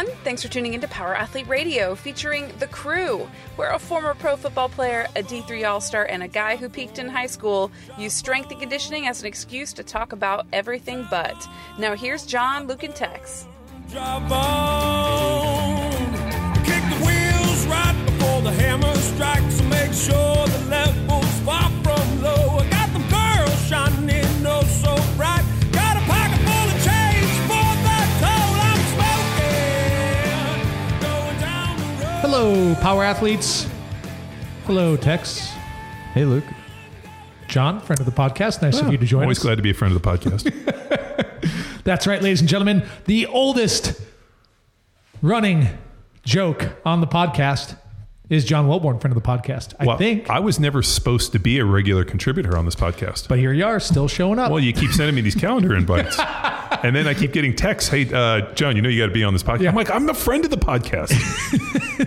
everyone. Thanks for tuning into Power Athlete Radio featuring The Crew, where a former pro football player, a D3 All Star, and a guy who peaked in high school use strength and conditioning as an excuse to talk about everything but. Now, here's John, Luke, and Tex. Drive on. Kick the wheels right before the hammer strikes. Make sure the level's Hello, power athletes. Hello, Tex. Hey, Luke. John, friend of the podcast. Nice of you to join Always us. glad to be a friend of the podcast. That's right, ladies and gentlemen. The oldest running joke on the podcast is John Welbourn, friend of the podcast. I Well, think. I was never supposed to be a regular contributor on this podcast. but here you are, still showing up. well, you keep sending me these calendar invites. and then I keep getting texts. Hey, uh, John, you know you got to be on this podcast. I'm like, I'm a friend of the podcast.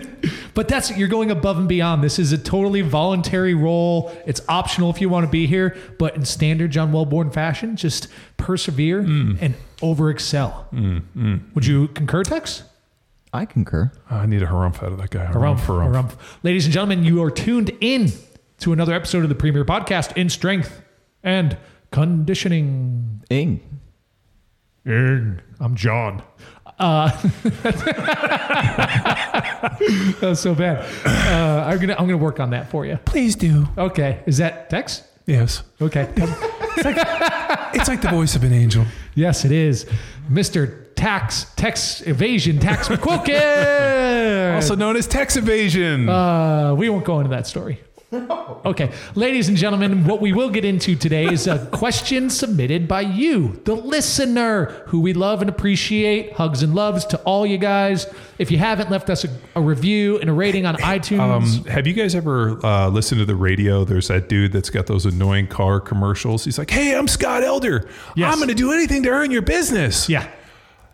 But that's you're going above and beyond. This is a totally voluntary role. It's optional if you want to be here, but in standard John Welbourn fashion, just persevere mm. and over excel. Mm, mm. Would you concur, Tex? I concur. I need a harumph out of that guy. Harumph, Harumph, harumph. harumph. Ladies and gentlemen, you are tuned in to another episode of the Premier Podcast in strength and conditioning. Ing. Ing. I'm John. Uh, that was so bad. Uh, I'm gonna I'm gonna work on that for you. Please do. Okay, is that Tex? Yes. Okay. It's like the voice of an angel. yes, it is, Mister Tax Tax Evasion Tax McQuilkin. Also known as tax evasion. Uh, we won't go into that story. Okay, ladies and gentlemen, what we will get into today is a question submitted by you, the listener, who we love and appreciate. Hugs and loves to all you guys. If you haven't left us a, a review and a rating on iTunes, Um, have you guys ever uh, listened to the radio? There's that dude that's got those annoying car commercials. He's like, "Hey, I'm Scott Elder. Yes. I'm going to do anything to earn your business." yeah,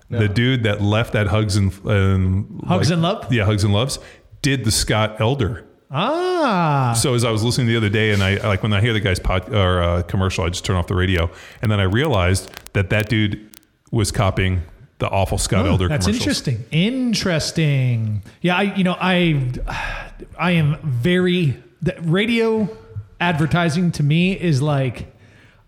The dude that left that Hugs and and Hugs like- and Love? yeah, Hugs and Loves, did the Scott Elder. Ah, So as I was listening the other day, and I like when I hear the guy's pod or uh, commercial, I just turn off the radio, and then I realized that that dude was copying the awful Scott Elder. Oh, that's interesting. Interesting. Yeah, I you know I I am very the radio advertising to me is like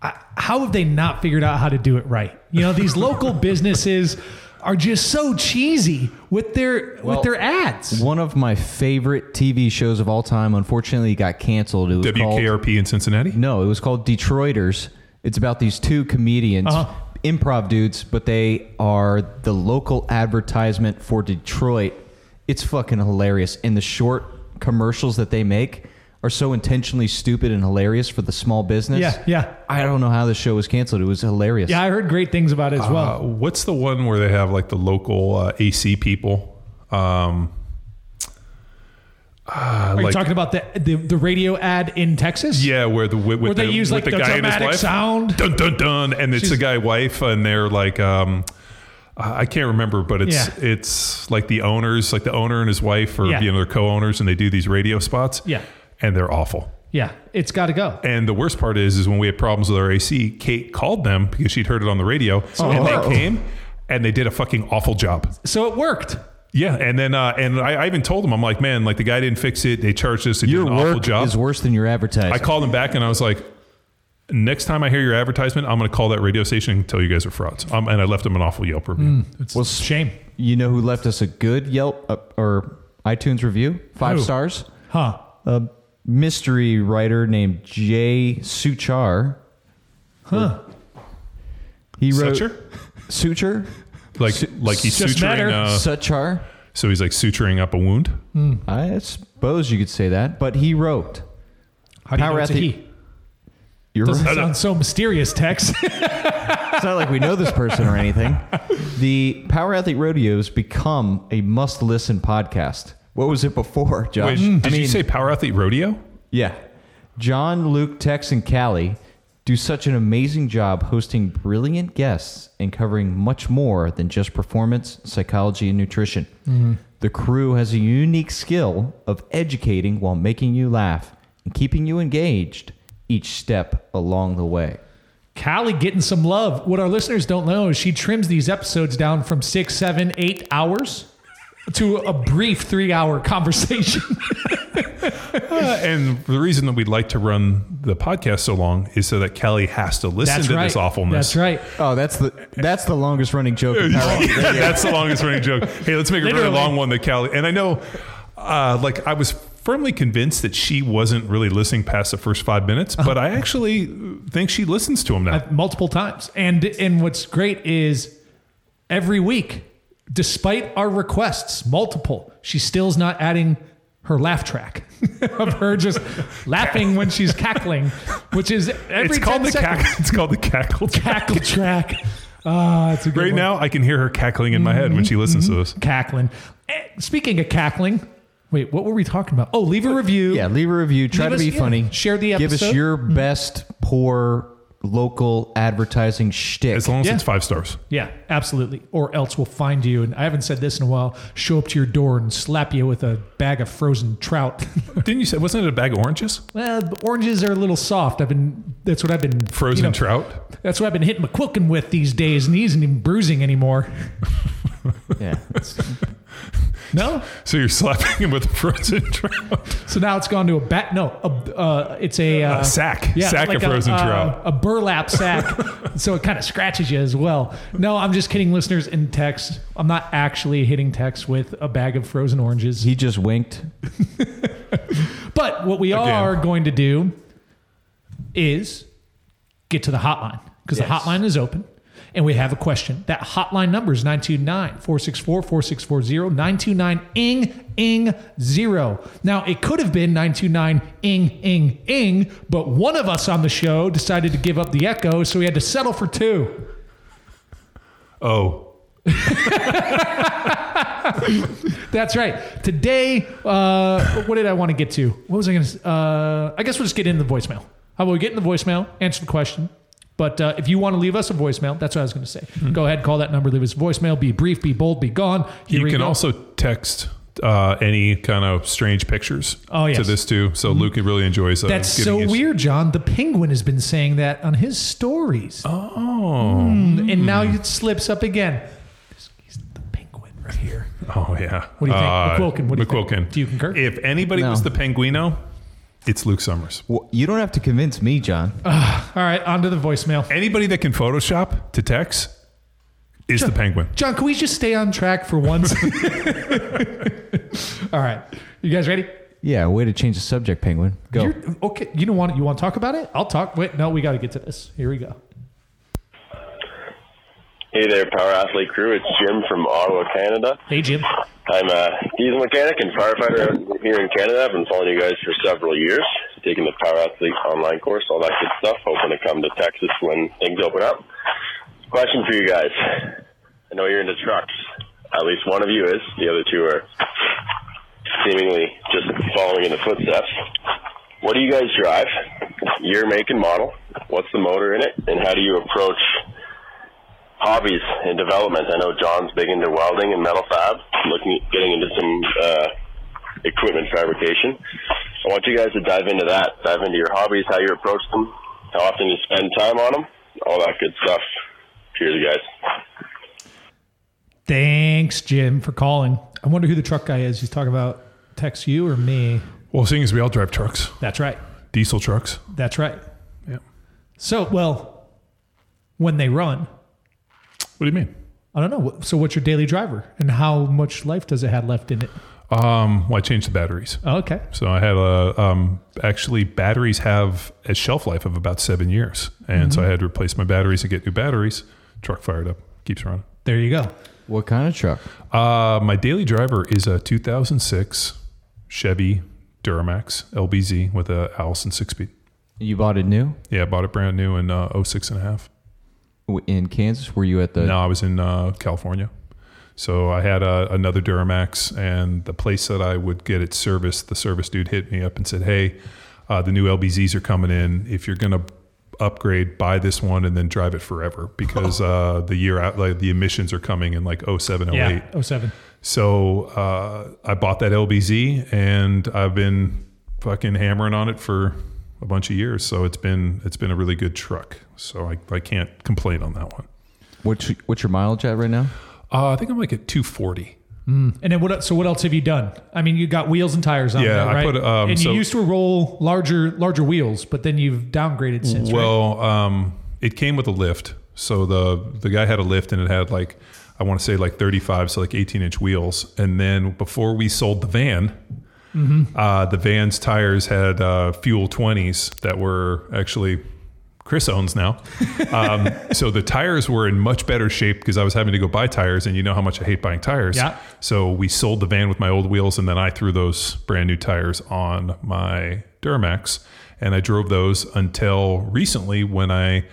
I, how have they not figured out how to do it right? You know, these local businesses are just so cheesy with their with their ads. One of my favorite TV shows of all time, unfortunately, got canceled. It was called WKRP in Cincinnati. no, it was called Detroiters. It's about these two comedians, Uh-huh. improv dudes, but they are the local advertisement for Detroit. It's fucking hilarious. And the short commercials that they make are so intentionally stupid and hilarious for the small business. Yeah, yeah. I don't know how the show was canceled. It was hilarious. Yeah, I heard great things about it as Uh, well. what's the one where they have like the local uh, AC people? Um, uh, Are you like- talking about the, the the radio ad in Texas? Yeah, where the with, Where they the, use, with like, the guy and his dramatic wife. sound? dun dun dun, and it's She's- the guy wife, and they're like, um, I can't remember, but it's Yeah. it's like the owners, like the owner and his wife, or Yeah. you know, they're co-owners, and they do these radio spots. Yeah. And they're awful. Yeah, it's got to go. And the worst part is, is when we had problems with our AC, Kate called them because she'd heard it on the radio, and Oh. they came and they did a fucking awful job. So it worked. Yeah, and then uh, and I, I even told them, I'm like, man, like the guy didn't fix it. They charged us. They Your did an awful work job. is worse than your advertising. I called them back and I was like, next time I hear your advertisement, I'm going to call that radio station and tell you guys are frauds. Um, and I left them an awful Yelp review. It's Well, a shame. You know who left us a good Yelp uh, or iTunes review? Five Who? stars. Huh. A mystery writer named Jay Suchar. Huh. He wrote Suture? Suture. Like, like he's just matter. suturing. Uh, Suchar. so he's like suturing up a wound. I suppose you could say that, but he wrote. How do you Power know it's a athlete- he? You're Doesn't right. sound so mysterious, Tex. It's not like we know this person or anything. The Power Athlete Rodeo has become a must-listen podcast. What was it before, Josh? Wait, did hmm. I mean, you say Power Athlete Rodeo? Yeah. John, Luke, Tex, and Callie do such an amazing job hosting brilliant guests and covering much more than just performance, psychology, and nutrition. Mm-hmm. The crew has a unique skill of educating while making you laugh and keeping you engaged each step along the way. Callie getting some love. What our listeners don't know is she trims these episodes down from six, seven, eight hours to a brief three hour conversation. and the reason that we'd like to run the podcast so long is so that Kelly has to listen That's to right. this awfulness. That's right. Oh, that's the that's the longest running joke. in Power That's the longest running joke. Hey, let's make a really Literally. long one that Kelly. And I know, uh, like, I was firmly convinced that she wasn't really listening past the first five minutes, but I actually think she listens to him now. Uh, multiple times. And and what's great is every week, despite our requests, multiple, she still's not adding her laugh track of her just laughing when she's cackling, which is every it's called 10 the seconds. cackle. It's called the cackle. cackle track. Ah, it's a good Right one. now, I can hear her cackling in my head when she listens to this. cackling. Eh, Speaking of cackling, wait, what were we talking about? Oh, leave a review. Yeah, leave a review. Try Leave to us- be yeah, funny. share the Give us episode. your best poor local advertising shtick. As long as Yeah. it's five stars. Yeah, absolutely. Or else we'll find you. And I haven't said this in a while. Show up to your door and slap you with a bag of frozen trout. Didn't you say, wasn't it a bag of oranges? well, the oranges are a little soft. I've been. That's what I've been. Frozen you know, trout? That's what I've been hitting McQuilkin with these days, and he isn't even bruising anymore. yeah. It's- No. So you're slapping him with a frozen trout. So now it's gone to a bat. No, a, uh, it's a, uh, A sack. Sack of a- frozen uh, trout. A burlap sack. so it kind of scratches you as well. No, I'm just kidding, listeners. In Tex, I'm not actually hitting Tex with a bag of frozen oranges. he just winked. But what we Again. are going to do is get to the hotline because Yes. the hotline is open and we have a question. That hotline number is 929 464 4640 929 ing ing 0. Now, it could have been 929 ing ing ing, but one of us on the show decided to give up the echo, so we had to settle for two. Oh. That's right. Today, uh, what did I want to get to? What was I going to? Uh, I guess we'll just get into the voicemail. How about we get in the voicemail, answer the question. But uh, if you want to leave us a voicemail, that's what I was going to say. Go ahead, call that number, leave us a voicemail. Be brief, be bold, be gone. Here you can go. also text uh, any kind of strange pictures Oh, yes. to this too. So Luke really enjoys uh, That's so his- weird, John. The penguin has been saying that on his stories, Oh. and now it slips up again. He's- He's the penguin right here. Oh yeah. What do you think? Uh, McQuilkin, what do you think? Do you concur? If anybody No. was the Penguino, it's Luke Summers. Well, you don't have to convince me, John. All right, on to the voicemail. Anybody that can Photoshop to text is the Penguin. John, can we just stay on track for once? All right. You guys ready? yeah, way to change the subject, Penguin. Go. You're, okay. You don't want you want to talk about it? I'll talk. Wait, no, we got to get to this. Here we go. Hey there, Power Athlete crew. It's Jim from Ottawa, Canada. Hey, Jim. I'm a diesel mechanic and firefighter out here in Canada. I've been following you guys for several years, taking the Power Athlete online course, all that good stuff. Hoping to come to Texas when things open up. Question for you guys. I know you're into trucks. At least one of you is. The other two are seemingly just following in the footsteps. What do you guys drive? Year, make, and model. What's the motor in it? And how do you approach hobbies and development. I know John's big into welding and metal fab, looking at getting into some uh, equipment fabrication. I want you guys to dive into that, dive into your hobbies, how you approach them, how often you spend time on them, all that good stuff. Cheers, guys. Thanks, Jim, for calling. I wonder who the truck guy is. He's talking about Tex you or me. Well, seeing as we all drive trucks, That's right. diesel trucks. That's right. Yeah. So, well, when they run, What do you mean? I don't know. So, what's your daily driver, and how much life does it have left in it? Um, well, I changed the batteries. Oh, okay. So I had a um, actually batteries have a shelf life of about seven years, and Mm-hmm. so I had to replace my batteries and get new batteries. Truck fired up, keeps running. There you go. What kind of truck? Uh, my daily driver is a 2006 Chevy Duramax LBZ with a Allison six speed. You bought it new Yeah, I bought it brand new in uh, 06 and a half. W- in Kansas? Were you at the? No, I was in uh, California. So I had uh, another Duramax, and the place that I would get it serviced, the service dude hit me up and said, "Hey, uh, the new LBZs are coming in. If you're gonna upgrade, buy this one and then drive it forever because uh, the year out, like the emissions are coming in like 07, 08. Yeah. Oh seven. So uh, I bought that LBZ, and I've been fucking hammering on it for a bunch of years. So it's been it's been a really good truck. So I, I can't complain on that one. What's what's your mileage at right now? Uh, I think I'm like at 240. And then what? So what else have you done? I mean, you got wheels and tires on Yeah, there, I right? put, um, and you so- used to roll larger larger wheels, but then you've downgraded since. right? Well, um, it came with a lift. So the the guy had a lift and it had like I want to say like 35, so like 18 inch wheels. And then before we sold the van, uh, the van's tires had uh, fuel 20s that were actually Chris owns now. Um, so the tires were in much better shape because I was having to go buy tires, and you know how much I hate buying tires. Yeah. So we sold the van with my old wheels, and then I threw those brand new tires on my Duramax, and I drove those until recently when I,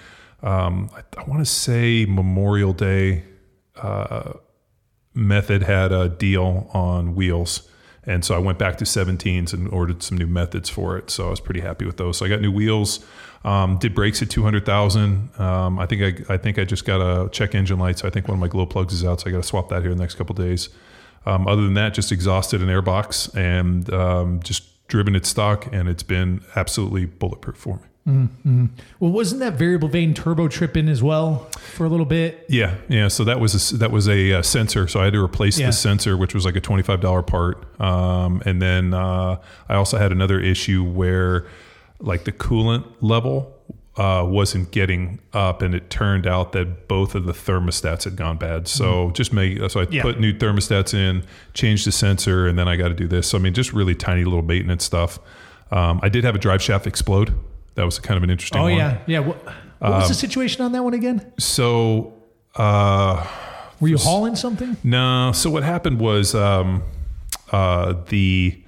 um, I, I want to say Memorial Day, uh, Method had a deal on wheels. And so I went back to 17s and ordered some new methods for it. So I was pretty happy with those. So I got new wheels. Um, did brakes at 200,000. Um, I think I, I think I just got a check engine light. So I think one of my glow plugs is out. So I got to swap that here in the next couple days. Um, other than that, just exhausted an airbox and um, just driven it stock, and it's been absolutely bulletproof for me. Well, wasn't that variable vane turbo trip in as well for a little bit? Yeah, yeah. So that was a, that was a, uh sensor. So I had to replace Yeah. the sensor, which was like a twenty five dollar part. Um, and then uh, I also had another issue where like the coolant level uh, wasn't getting up, and it turned out that both of the thermostats had gone bad. So just make so I Mm-hmm. Yeah. put new thermostats in, changed the sensor, and then I got to do this. So I mean, just really tiny little maintenance stuff. Um, I did have a drive shaft explode. That was kind of an interesting Oh one. yeah, yeah. What, what was Um, the situation on that one again? So. Uh, Were you hauling something? No. So what happened was um, uh, the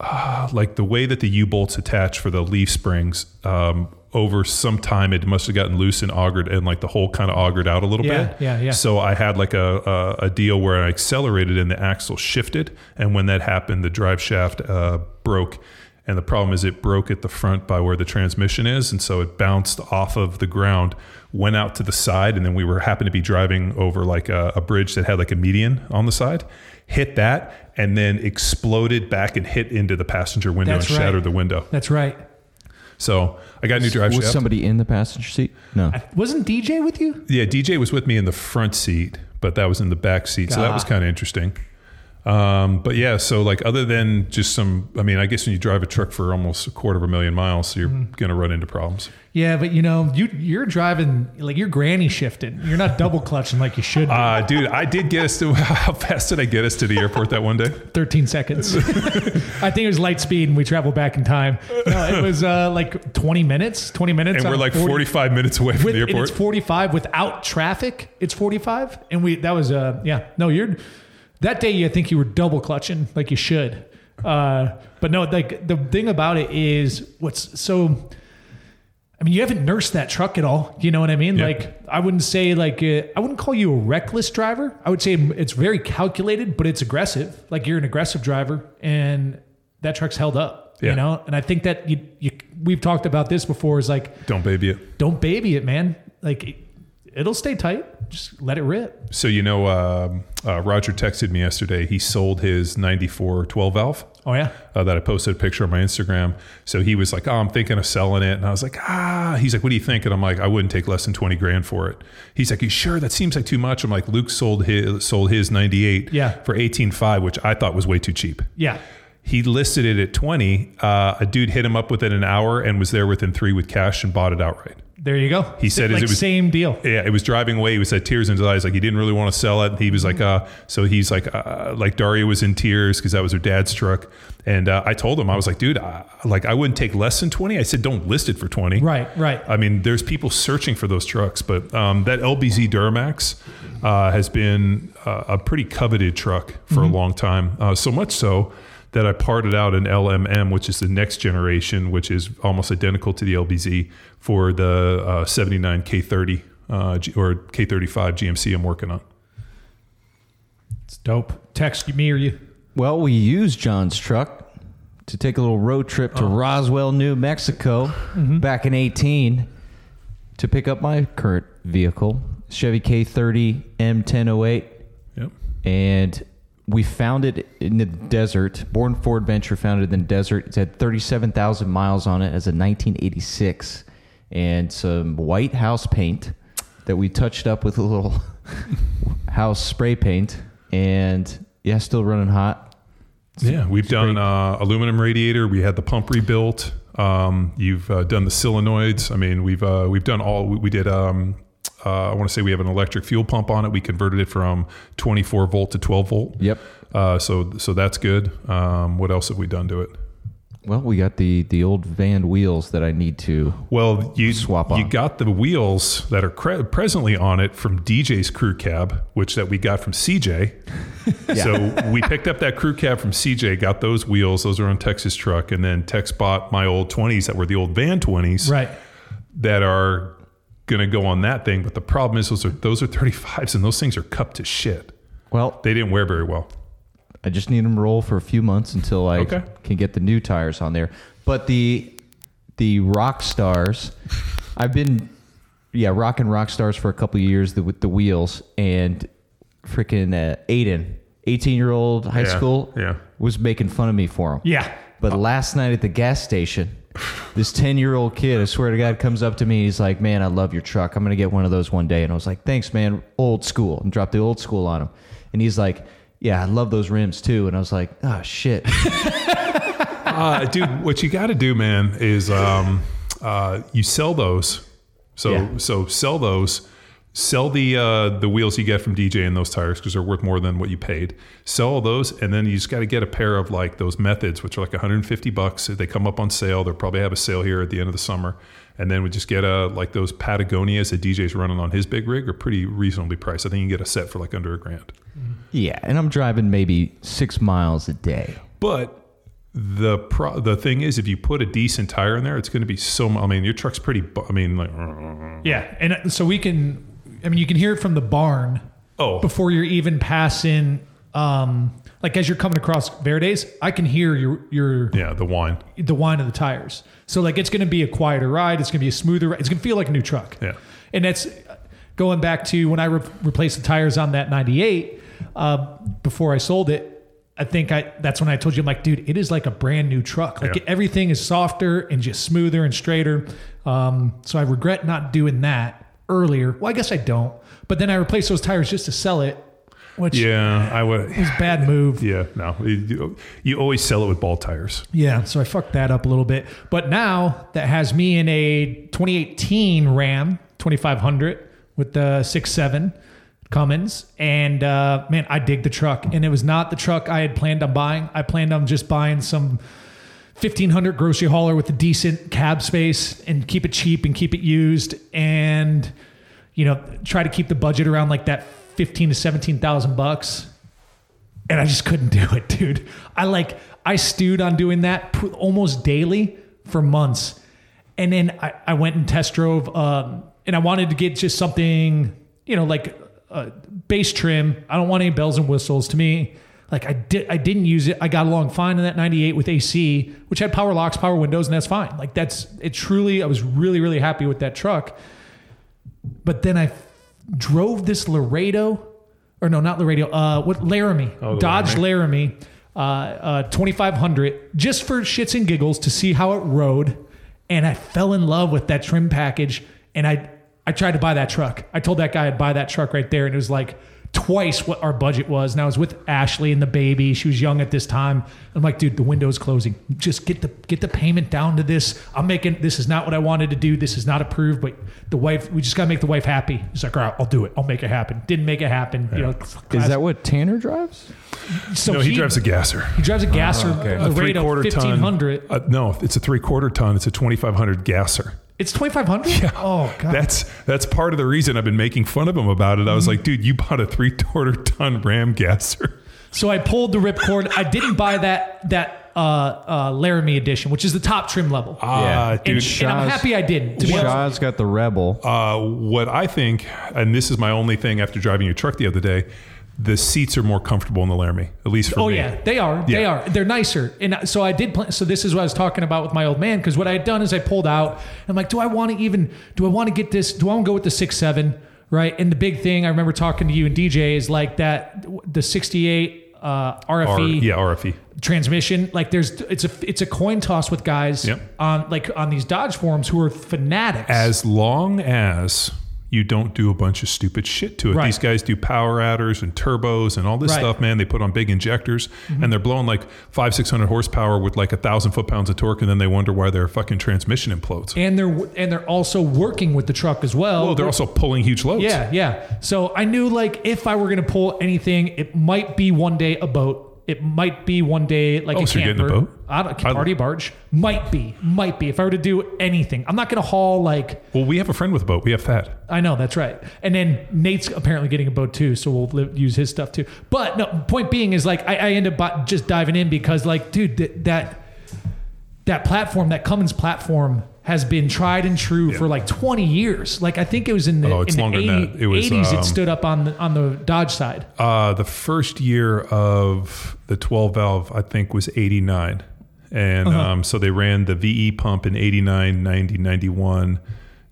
uh, like the way that the U bolts attach for the leaf springs. Um, over some time, it must have gotten loose and augured, and like the hole kind of augured out a little Yeah, bit. yeah, yeah. So I had like a, a a deal where I accelerated and the axle shifted, and when that happened, the drive shaft uh, broke. And the problem is, it broke at the front by where the transmission is, and so it bounced off of the ground, went out to the side, and then we were happened to be driving over like a, a bridge that had like a median on the side, hit that, and then exploded back and hit into the passenger window That's and right. shattered the window. That's right. So I got a new drive Was shaft. somebody in the passenger seat? No. Wasn't DJ with you? Yeah, DJ was with me in the front seat, but that was in the back seat, so that was Ah. kind of interesting. Um, but yeah, so like other than just some, I mean, I guess when you drive a truck for almost a quarter of a million miles, so you're Mm-hmm. going to run into problems. Yeah, but you know, you you're driving like you're granny shifting. You're not double clutching like you should. Be. Uh, dude, I did get us to, how fast did I get us to the airport that one day? 13 seconds. I think it was light speed and we traveled back in time. No, it was uh, like 20 minutes. 20 minutes. And we're like 40 45 minutes away from with, the airport. it's 45 without traffic. It's 45. And we, that was, uh, yeah, no, you're, that day, I think you were double clutching like you should. Uh, but no, like the thing about it is what's so, I mean, you haven't nursed that truck at all. You know what I mean? Like, I wouldn't say like uh, I wouldn't call you a reckless driver. I would say it's very calculated, but it's aggressive. Like you're an aggressive driver, and that truck's held up. Yeah. You know, and I think that you, you we've talked about this before. Is like Don't baby it. don't baby it, man. Like it'll stay tight. Just let it rip. So, you know, um uh, Roger texted me yesterday. He sold his 94 12 valve. Oh yeah. uh, that I posted a picture on my Instagram. So he was like, "Oh, I'm thinking of selling it," and I was like, "Ah." He's like, "What do you think?" And I'm like, "I wouldn't take less than twenty grand for it." He's like, "You sure? That seems like too much." I'm like, "Luke sold his sold his 98 Yeah. for 18.5, which I thought was way too cheap." Yeah. He listed it at 20. Uh, a dude hit him up within an hour and was there within three with cash and bought it outright. There you go. He said like it was- same deal. Yeah, it was driving away. He was at tears in his eyes, like he didn't really want to sell it. He was like, uh, so he's like, uh, like Daria was in tears because that was her dad's truck. And uh, I told him, I was like, dude, I, like I wouldn't take less than twenty. I said, don't list it for twenty. Right. Right. I mean, there's people searching for those trucks, but um, that LBZ Duramax uh, has been uh, a pretty coveted truck for a long time. Uh, so much so that I parted out an LMM, which is the next generation, which is almost identical to the LBZ for the uh, 79 K30 uh, G- or K35 GMC I'm working on. it's dope. Tex me or you. Well, we used John's truck to take a little road trip to Roswell, New Mexico back in 18 to pick up my current vehicle, Chevy K30 M1008. Yep. And we found it in the desert. Born for Adventure found it in the desert. It's had 37,000 miles on it as a 1986 and some white house paint that we touched up with a little house spray paint. and yeah, still running hot. Yeah, we've done uh, aluminum radiator. We had the pump rebuilt. Um, you've uh, done the solenoids. I mean, we've uh, we've done all. We, we did. Um, uh, I want to say we have an electric fuel pump on it. We converted it from 24 volt to 12 volt. Yep. Uh, so so that's good. Um, what else have we done to it? Well, we got the the old van wheels that I need to. Well, you Swap You got the wheels that are cre- presently on it from DJ's crew cab, which that we got from CJ. So we picked up that crew cab from CJ, got those wheels. Those are on Tex's truck, and then Tex bought my old twenties that were the old van twenties Right. that are going to go on that thing. But the problem is those are those are thirty fives, and those things are cupped to shit. Well, They didn't wear very well. I just need them to roll for a few months until I Okay. can get the new tires on there. But the the rock stars, I've been yeah rocking rock stars for a couple of years the, with the wheels and freaking uh, Aiden, eighteen year old high Yeah, school, yeah. was making fun of me for them. Yeah. But last night at the gas station, this 10 year old kid, I swear to God, comes up to me. He's like, Man, I love your truck. I'm going to get one of those one day. And I was like, Thanks, man. Old school. And dropped the old school on him. And he's like, Yeah, I love those rims too. And I was like, Oh, shit. uh, dude, what you got to do, man, is um, uh, you sell those. So Yeah. so sell those. Sell the uh, the wheels you get from DJ and those tires because they're worth more than what you paid. Sell all those, and then you just got to get a pair of like those methods, which are like 150 bucks. They come up on sale. They'll probably have a sale here at the end of the summer, and then we just get a like those Patagonias that DJ's running on his big rig are pretty reasonably priced. I think you can get a set for like under a grand. yeah. And I'm driving maybe six miles a day. But the pro- the thing is, if you put a decent tire in there, it's going to be so. I mean, your truck's pretty. bu- I mean, like, Yeah. And uh, so we can, I mean, you can hear it from the barn oh, before you're even passing, um, like as you're coming across Verdes, I can hear your, your, yeah, the whine. the whine of the tires. So like it's going to be a quieter ride. It's going to be a smoother. ride. It's going to feel like a new truck. Yeah. And that's going back to when I re- replaced the tires on that 98 uh, before I sold it. I think I that's when I told you I'm like, dude, it is like a brand new truck. Like Yeah. everything is softer and just smoother and straighter. Um, so I regret not doing that earlier. Well, I guess I don't. But then I replaced those tires just to sell it, which Yeah, I would. was bad move. Yeah, no, you, you always sell it with ball tires. Yeah, so I fucked that up a little bit. But now that has me in a 2018 Ram 2500 with the six seven Cummins. And uh, man, I dig the truck. And it was not the truck I had planned on buying. I planned on just buying some 1500 grocery hauler with a decent cab space and keep it cheap and keep it used and you know try to keep the budget around like that 15 to 17,000 bucks and I just couldn't do it, dude. I like I stewed on doing that almost daily for months, and then I, I went and test drove, um, and I wanted to get just something, you know, like uh, base trim. I don't want any bells and whistles. To me, like I did, I didn't use it. I got along fine in that '98 with AC, which had power locks, power windows, and that's fine. Like that's it. Truly, I was really, really happy with that truck. But then I drove this Laredo, or no, not Laredo. Uh, what Laramie? Oh, Dodge Laramie, uh, uh, 2500, just for shits and giggles to see how it rode, and I fell in love with that trim package, and I I tried to buy that truck. I told that guy I'd buy that truck right there, and it was like twice what our budget was. And I was with Ashley and the baby. She was young at this time. I'm like, dude, the window's closing. Just get the get the payment down to this. I'm making this is not what I wanted to do. This is not approved, but the wife, we just gotta make the wife happy. He's like, all right, I'll do it. I'll make it happen. Didn't make it happen. You know, Is that what Tanner drives? so No, he, drives a gasser. he drives a gasser, A a three Laredo quarter ton. 1500. Uh, no, it's a three quarter ton. It's a 2500 gasser. It's 2500. Yeah. Oh god, That's that's part of the reason I've been making fun of him about it. I was Mm-hmm. like, dude, you bought a three quarter ton Ram gasser. So I pulled the ripcord. I didn't buy that that uh, uh, Laramie edition, which is the top trim level. Ah, and, dude. and I'm happy I didn't. To be honest. Shaw's got the Rebel. Uh, what I think, and this is my only thing after driving your truck the other day, the seats are more comfortable in the Laramie, at least for me. Oh me. yeah, they are. They are. They're nicer. And so I did. Plan, so this is what I was talking about with my old man because what I had done is I pulled out. I'm like, do I want to even? Do I want to get this? Do I want to go with the six seven? Right. And the big thing I remember talking to you and DJ is like that the 68 uh, R- RFE yeah, RFE. transmission. Like there's it's a it's a coin toss with guys Yep. on like on these Dodge forums who are fanatics. As long as you don't do a bunch of stupid shit to it. Right. These guys do power adders and turbos and all this Right. Mm-hmm. stuff, man. They put on big injectors and they're blowing like five, six hundred horsepower with like a thousand foot pounds of torque, and then they wonder why their fucking transmission implodes. and they're and they're also working with the truck as well. well, they're also pulling huge loads. Yeah, yeah. So I knew like if I were gonna pull anything, it might be one day a boat. It might be one day like Oh, a so you're camper. getting a boat? I don't I- party barge. Might be, might be. If I were to do anything, I'm not gonna haul like. Well, we have a friend with a boat. We have Thad. I know that's right. And then Nate's apparently getting a boat too, so we'll use his stuff too. But no, point being is like I, I end up just diving in because like, dude, th- that that platform, that Cummins platform, has been tried and true for like 20 years. Like I think it was in the, Oh, in the longer than 80 that. It was, 80s. um, it stood up on the, on the Dodge side. Uh, the first year of the 12 valve, I think, was 89. And Uh-huh. um, so they ran the VE pump in 89, 90, 91,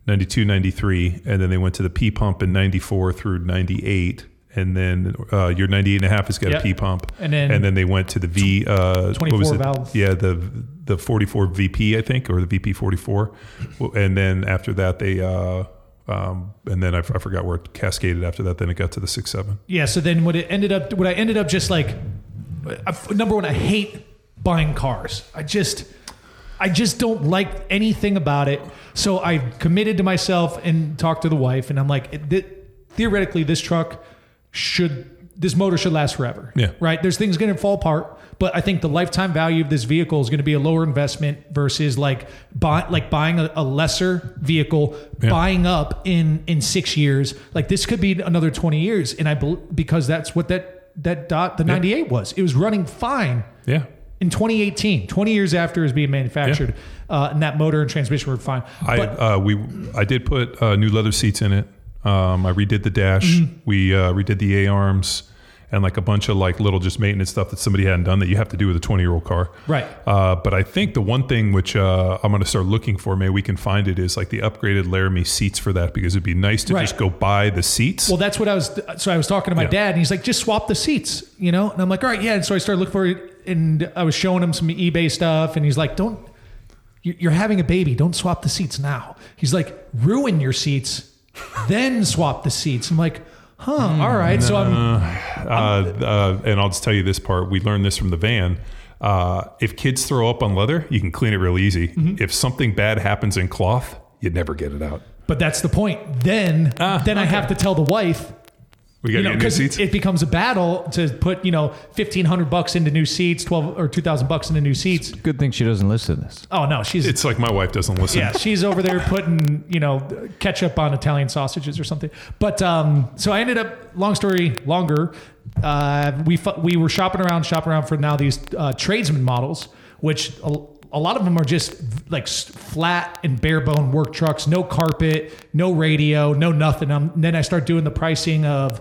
92, 93. And then they went to the P pump in 94 through 98. And then uh, your 98 and a half has got Yep. a P pump. And then- they went to the V. Uh, what 24 was it? valve. Yeah, the the 44 VP, I think, or the VP 44. And then after that, they. Uh, um, and then I, f- I forgot where it cascaded after that. Then it got to the six seven. Yeah. So then what it ended up, what I ended up just like, I- number one, I hate buying cars. I just, I just don't like anything about it. So I committed to myself and talked to the wife, and I'm like, it- th- theoretically, this truck should, this motor should last forever. Yeah. Right. There's things going to fall apart, but I think the lifetime value of this vehicle is going to be a lower investment versus like buy, like buying a, a lesser vehicle, Yeah. buying up in in six years. Like this could be another 20 years, and I because that's what that that dot the 98 was. It was running fine Yeah. in 2018, 20 years after it was being manufactured, uh, and that motor and transmission were fine. I But uh, we I did put uh, new leather seats in it. Um, I redid the dash. Mm-hmm. We uh, redid the A arms and like a bunch of like little just maintenance stuff that somebody hadn't done that you have to do with a 20 year old car. Right. Uh, but I think the one thing which uh, I'm going to start looking for, maybe we can find it, is like the upgraded Laramie seats for that because it'd be nice to Right. just go buy the seats. well, that's what I was. So I was talking to my Yeah. dad, and he's like, "Just swap the seats," you know. And I'm like, "All right, yeah." And so I started looking for it, and I was showing him some eBay stuff, and he's like, "Don't." you- You're having a baby. Don't swap the seats now. He's like, ruin your seats, then swap the seats. I'm like, huh, all right. So I'm, uh, uh, and I'll just tell you this part. We learned this from the van. Uh, if kids throw up on leather, you can clean it real easy. Mm-hmm. If something bad happens in cloth, you'd never get it out. but that's the point. Then, Ah, then I have to tell the wife, We got you know, new because seats. it becomes a battle to put, you know, fifteen hundred bucks into new seats, twelve or two thousand bucks into new seats. Good thing she doesn't listen to this. Oh no, she's It's like my wife doesn't listen. yeah, she's over there putting you know ketchup on Italian sausages or something. But um, so I ended up. Long story longer. Uh, we fu- we were shopping around, shopping around for now these uh, tradesman models, which a, a lot of them are just like flat and bare bone work trucks, no carpet, no radio, no nothing. Um, then I start doing the pricing of.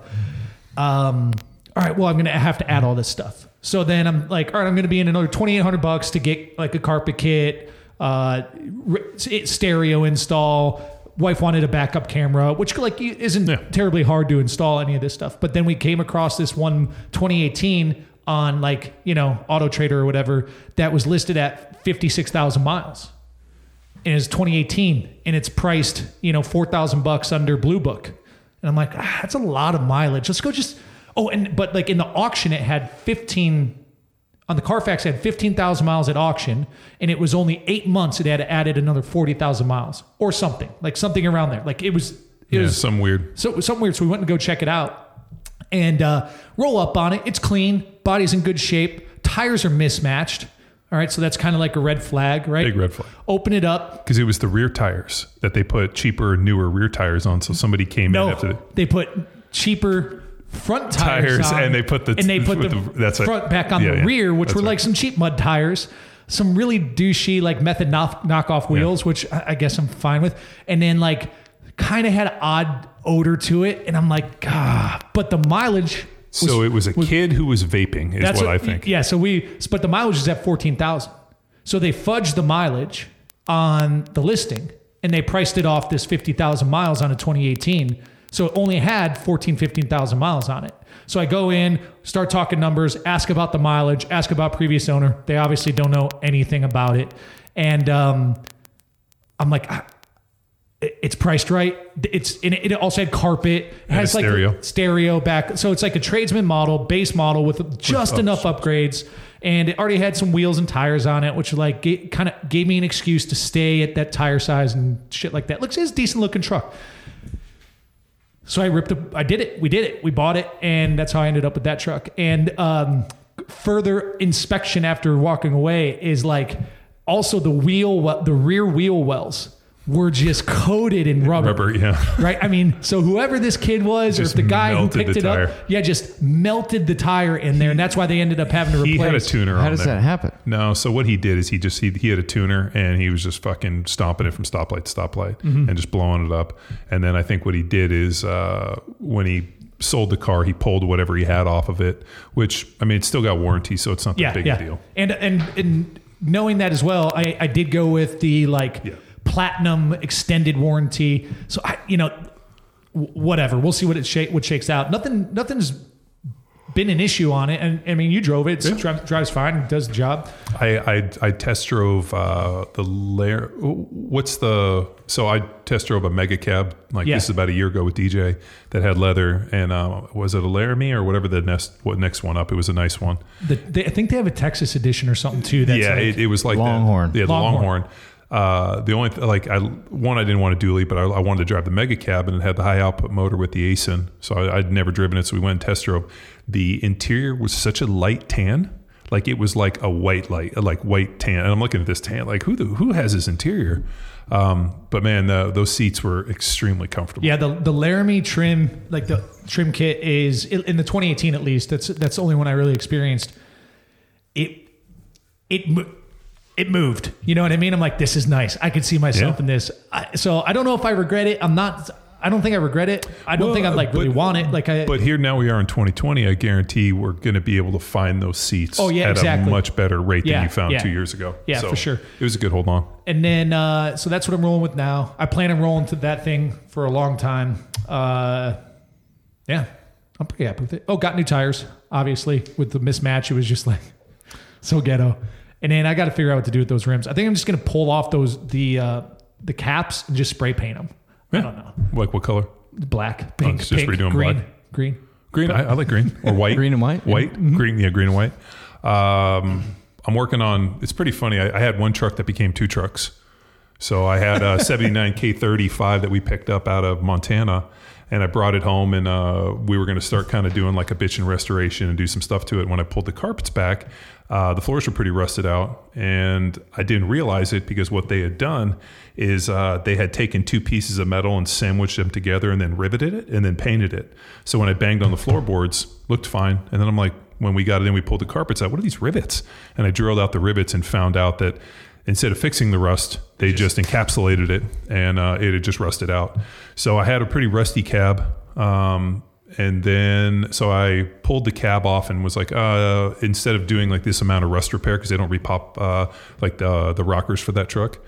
Um, all right, well, I'm going to have to add all this stuff. So then I'm like, all right, I'm going to be in another 2,800 bucks to get like a carpet kit, uh, stereo install. Wife wanted a backup camera, which like isn't Yeah. terribly hard to install any of this stuff. But then we came across this one 2018 on like you know Auto Trader or whatever that was listed at 56,000 miles. And it's 2018 and it's priced you know 4000 bucks under blue book. And i'm like ah, that's a lot of mileage. Let's go just oh and but like in the auction it had 15 on the carfax it had 15000 miles at auction and it was only eight months it had added another 40000 miles or something like something around there. Like it was it Yeah, was some weird. so something weird. So we went to go check it out and uh, roll up on it. It's clean. Body's in good shape. Tires are mismatched. All right, so that's kind of like a red flag, right? Big red flag. Open it up. Because it was the rear tires that they put cheaper, newer rear tires on. So somebody came No, in after the, they put cheaper front tires, Tires, on, and they put the- and they put the, the- that's front back on Yeah, the yeah. rear, which were right. like some cheap mud tires, some really douchey like method knock, knockoff wheels, which I I guess I'm fine with, and then like kind of had odd odor to it, and I'm like, ah, but the mileage. So it was a kid who was vaping, is what, I think. Yeah, so we, but the mileage is at 14,000. So they fudged the mileage on the listing and they priced it off this 50,000 miles on a 2018. So it only had 14, 15,000 miles on it. So I go in, start talking numbers, ask about the mileage, ask about previous owner. They obviously don't know anything about it. And um, I'm like, It's priced right. It's and it also had carpet. It And has like stereo. stereo back. So it's like a tradesman model, base model with just oh, enough upgrades. And it already had some wheels and tires on it, which like kind of gave me an excuse to stay at that tire size and shit like that. Looks is a decent looking truck. So I ripped. A, I did it. We did it. We bought it, and that's how I ended up with that truck. And um, further inspection after walking away is like also the wheel, the rear wheel wells were just coated in rubber. Rubber, yeah. Right. I mean, so whoever this kid was, or if the guy who picked it up, yeah, just melted the tire in there, and that's why they ended up having to replace. He had a tuner How on does there. that happen? No, so what he did is he just he, he had a tuner and he was just fucking stomping it from stoplight to stoplight Mm-hmm. and just blowing it up. And then I think what he did is uh, when he sold the car, he pulled whatever he had off of it, which I mean, it's still got warranty, so it's not that yeah, big yeah. a deal. And and and knowing that as well, I I did go with the like Yeah. Platinum extended warranty. So I you know w- whatever. We'll see what it shake what shakes out. Nothing nothing's been an issue on it. And I mean, you drove it. It drives, drives fine. Does the job. I I, I test drove uh, the layer. What's the so I test drove a mega cab like Yeah. this is about a year ago with DJ that had leather and uh, was it a Laramie or whatever the next what next one up? It was a nice one. The, they, I think they have a Texas edition or something too. That's yeah, like, it, it was like that. Longhorn. Yeah, the Longhorn. Uh, the only th- like I one I didn't want to dually, but I, I wanted to drive the mega cab and it had the high output motor with the Aisin, so I, I'd never driven it. So we went and test drove. The interior was such a light tan, like it was like a white light, like white tan. And I'm looking at this tan, like who the, who has this interior? Um, but man, the, those seats were extremely comfortable. Yeah, the the Laramie trim, like the trim kit is in the 2018 at least. That's that's the only one I really experienced. It it it moved. You know what I mean? I'm like, this is nice. I could see myself Yeah. in this. I, so I don't know if I regret it. I'm not. I don't think I regret it. I don't Well, think I'd like really want it. Like I. But here now we are in 2020. I guarantee we're going to be able to find those seats Oh, yeah, at exactly. a much better rate Yeah, than you found yeah. two years ago. Yeah, So for sure. It was a good hold on. And then, uh, so that's what I'm rolling with now. I plan on rolling to that thing for a long time. Uh, yeah, I'm pretty happy with it. Oh, got new tires, obviously. With the mismatch, it was just like so ghetto. And then I got to figure out what to do with those rims. I think I'm just gonna pull off those the uh, the caps and just spray paint them. I don't know, Like what color? black, pink, it's just pink, redoing green, black. green. Green. I, I like green or white. Green and white? White. Green. Yeah, green and white. Um, I'm working on. It's pretty funny. I, I had one truck that became two trucks. So I had a 79 K35 that we picked up out of Montana, and I brought it home, and uh, we were going to start kind of doing like a bitch and restoration and do some stuff to it. When I pulled the carpets back, uh, the floors were pretty rusted out, and I didn't realize it because what they had done is uh, they had taken two pieces of metal and sandwiched them together, and then riveted it, and then painted it. So when I banged on the floorboards, looked fine, and then I'm like, when we got it in, we pulled the carpets out. What are these rivets? And I drilled out the rivets and found out that instead of fixing the rust, they just, encapsulated it and uh, it had just rusted out. So I had a pretty rusty cab. Um, and then, so I pulled the cab off and was like, uh, instead of doing like this amount of rust repair, because they don't repop uh, like the, the rockers for that truck,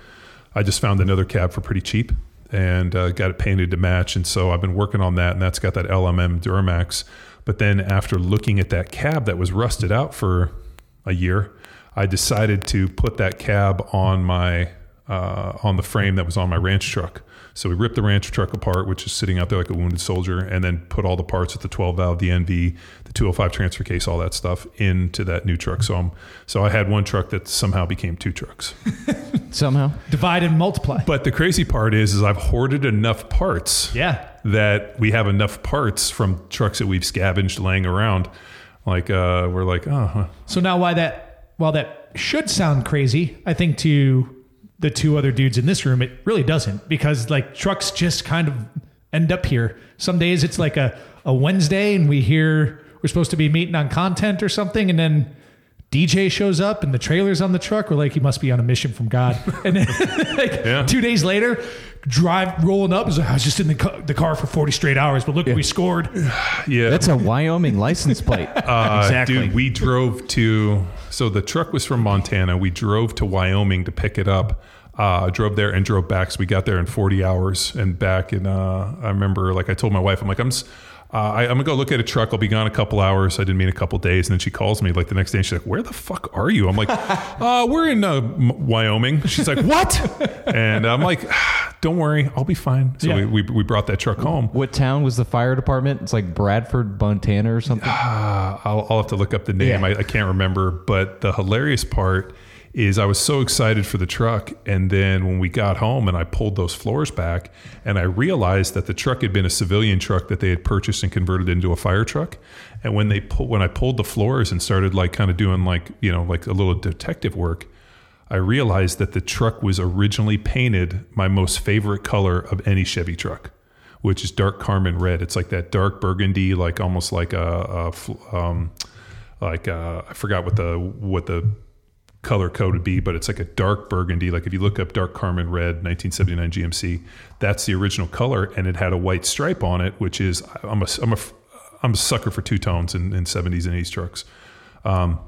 I just found another cab for pretty cheap and uh, got it painted to match. And so I've been working on that, and that's got that LMM Duramax. But then after looking at that cab that was rusted out for a year, I decided to put that cab on my uh, on the frame that was on my ranch truck. So we ripped the ranch truck apart, which is sitting out there like a wounded soldier, and then put all the parts with the 12 valve, the NV, the 205 transfer case, all that stuff into that new truck. So I'm, so I had one truck that somehow became two trucks. Somehow. Divide and multiply. But the crazy part is, is I've hoarded enough parts yeah. that we have enough parts from trucks that we've scavenged laying around. Like uh, we're like, oh, huh. So now, why that? While that should sound crazy, I think to the two other dudes in this room, it really doesn't because like trucks just kind of end up here. Some days it's like a, a Wednesday and we hear we're supposed to be meeting on content or something, and then DJ shows up and the trailer's on the truck. We're like, he must be on a mission from God. And then like Yeah. two days later, drive rolling up. Like, I was just in the, ca- the car for 40 straight hours, but look, we scored. yeah, That's a Wyoming license plate. Uh, Exactly. Dude, we drove to, so the truck was from Montana. We drove to Wyoming to pick it up. Uh, drove there and drove back. So we got there in 40 hours and back. And uh, I remember, like, I told my wife, I'm like, I'm, s- uh, I, I'm gonna go look at a truck. I'll be gone a couple hours. I didn't mean a couple days. And then she calls me like the next day. And she's like, "Where the fuck are you?" I'm like, uh, "We're in uh, M- Wyoming." She's like, "What?" And I'm like, "Ah, "Don't worry, I'll be fine." So Yeah. we, we we brought that truck home. What town was the fire department? It's like Bradford, Montana, or something. Uh, I'll, I'll have to look up the name. Yeah. I, I can't remember. But the hilarious part is I was so excited for the truck. And then when we got home and I pulled those floors back and I realized that the truck had been a civilian truck that they had purchased and converted into a fire truck. And when they pull, when I pulled the floors and started like kind of doing like, you know, like a little detective work, I realized that the truck was originally painted my most favorite color of any Chevy truck, which is dark carmine red. It's like that dark burgundy, like almost like a, a um, like uh, I forgot what the what the color code would be, but it's like a dark burgundy. Like if you look up dark carmine red, 1979 GMC, that's the original color, and it had a white stripe on it, which is I'm a I'm a I'm a sucker for two tones in, in 70s and 80s trucks. Um,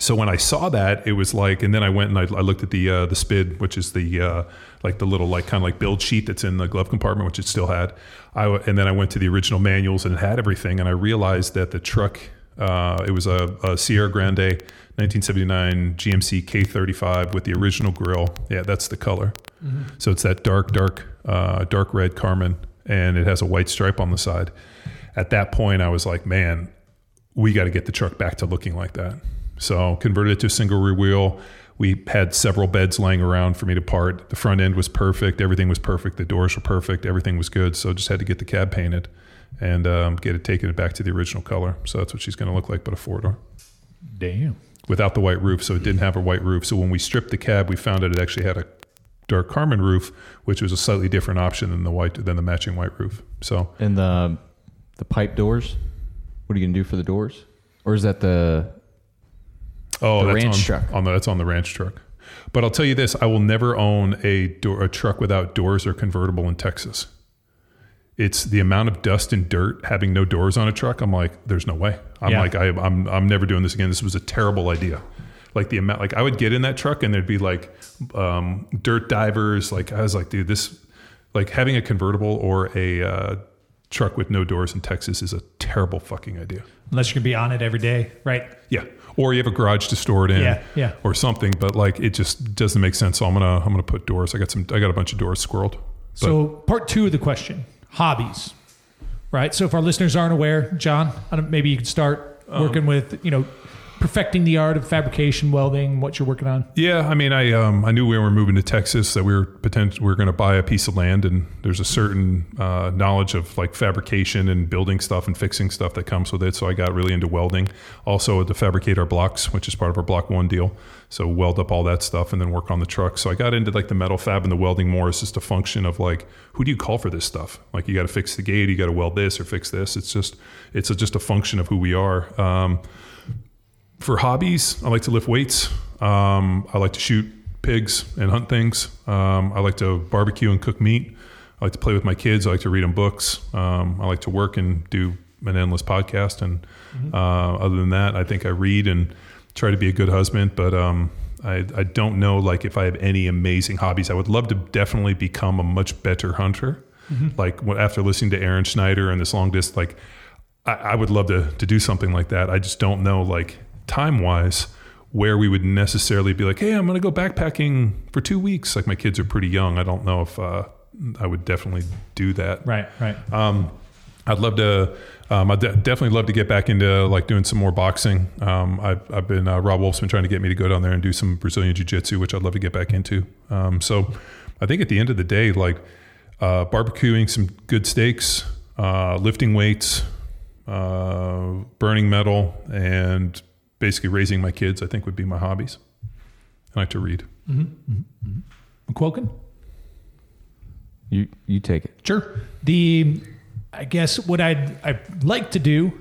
so when I saw that, it was like, and then I went and I, I looked at the uh, the SPID, which is the uh, like the little like kind of like build sheet that's in the glove compartment, which it still had. I and then I went to the original manuals and it had everything, and I realized that the truck uh, it was a, a Sierra Grande 1979 GMC K35 with the original grill. Yeah, that's the color. So it's that dark, dark, uh, dark red carmine, and it has a white stripe on the side. At that point, I was like, man, we got to get the truck back to looking like that. So converted it to a single rear wheel. We had several beds laying around for me to part. The front end was perfect. Everything was perfect. The doors were perfect. Everything was good. So just had to get the cab painted and um, get it taken it back to the original color. So that's what she's going to look like, but a four door Damn. without the white roof. So it didn't have a white roof. So when we stripped the cab, we found out it actually had a dark carmine roof, which was a slightly different option than the white than the matching white roof. So And the the pipe doors. What are you gonna do for the doors? Or is that the Oh, The that's ranch on, truck. On the, that's on the ranch truck. But I'll tell you this: I will never own a door, a truck without doors or convertible in Texas. It's the amount of dust and dirt having no doors on a truck. I'm like, there's no way. I'm Yeah. like, I, I'm I'm never doing this again. This was a terrible idea. Like the amount, like I would get in that truck and there'd be like um, dirt divers. Like I was like, dude, this, like having a convertible or a uh, truck with no doors in Texas is a terrible fucking idea. Unless you're gonna be on it every day, right? Yeah. Or you have a garage to store it in. Yeah, yeah. Or something, but like it just doesn't make sense. So I'm gonna I'm gonna put doors. I got some I got a bunch of doors squirreled. But So part two of the question: hobbies, right? So if our listeners aren't aware, John, I don't, maybe you could start Um, working with you know perfecting the art of fabrication, welding, what you're working on. yeah, I mean I um I knew we were moving to Texas that we were potential we were gonna buy a piece of land and there's a certain uh, knowledge of like fabrication and building stuff and fixing stuff that comes with it. So I got really into welding. Also to fabricate our blocks, which is part of our block one deal. So weld up all that stuff and then work on the truck. So I got into like the metal fab and the welding more as just a function of like who do you call for this stuff? Like you got to fix the gate, you got to weld this or fix this. It's just it's a, just a function of who we are. Um, for hobbies, I like to lift weights. Um, I like to shoot pigs and hunt things. Um, I like to barbecue and cook meat. I like to play with my kids. I like to read them books. Um, I like to work and do an endless podcast. And uh, other than that, I think I read and try to be a good husband. But um, I, I don't know like if I have any amazing hobbies. I would love to definitely become a much better hunter. Like after listening to Aron Snyder and this long distance, like I, I would love to to do something like that. I just don't know like time wise where we would necessarily be like, hey, I'm going to go backpacking for two weeks. Like my kids are pretty young. I don't know if uh, I would definitely do that. Right, right. Um, I'd love to. Um, I'd de- definitely love to get back into like doing some more boxing. Um, I've, I've been uh, Robb Wolf's been trying to get me to go down there and do some Brazilian jiu jitsu, which I'd love to get back into. Um, so I think at the end of the day, like uh, barbecuing some good steaks, uh, lifting weights, uh, burning metal, and basically raising my kids. I think would be my hobbies. I like to read. Mm-hmm, mm-hmm, mm-hmm. McQuilkin? you you take it. Sure. The I guess what I'd I'd like to do,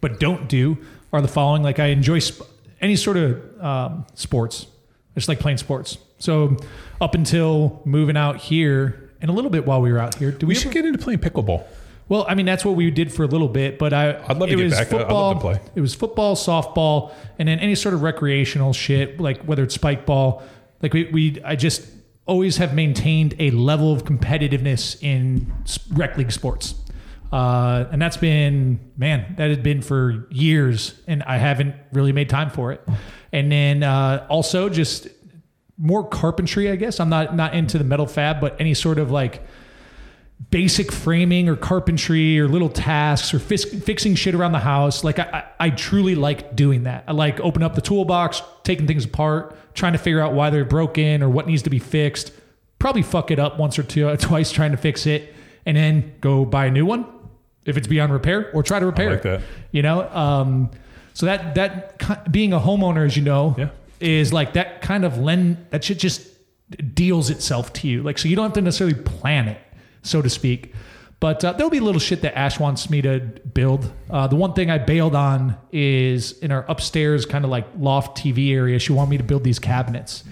but don't do, are the following. Like I enjoy sp- any sort of um, sports. I just like playing sports. So up until moving out here, and a little bit while we were out here, do we? We ever- should get into playing pickleball. Well, I mean that's what we did for a little bit, but I I'd love to it get back. I'd love to play. It was football, softball, and then any sort of recreational shit, like whether it's spike ball. Like we, we I just always have maintained a level of competitiveness in rec league sports. Uh, and that's been, man, that has been for years, and I haven't really made time for it. And then uh, also just more carpentry, I guess. I'm not not into the metal fab, but any sort of like basic framing or carpentry or little tasks or fix, fixing shit around the house. Like I, I, I truly like doing that. I like open up the toolbox, taking things apart, trying to figure out why they're broken or what needs to be fixed. Probably fuck it up once or two, twice trying to fix it, and then go buy a new one if it's beyond repair, or try to repair like it. that. You know, um, so that that being a homeowner, as you know, Yeah. is like that kind of lend that shit just deals itself to you. Like so, you don't have to necessarily plan it, so to speak. But uh, there'll be little shit that Ash wants me to build. Uh, the one thing I bailed on is in our upstairs kind of like loft TV area. She wanted me to build these cabinets,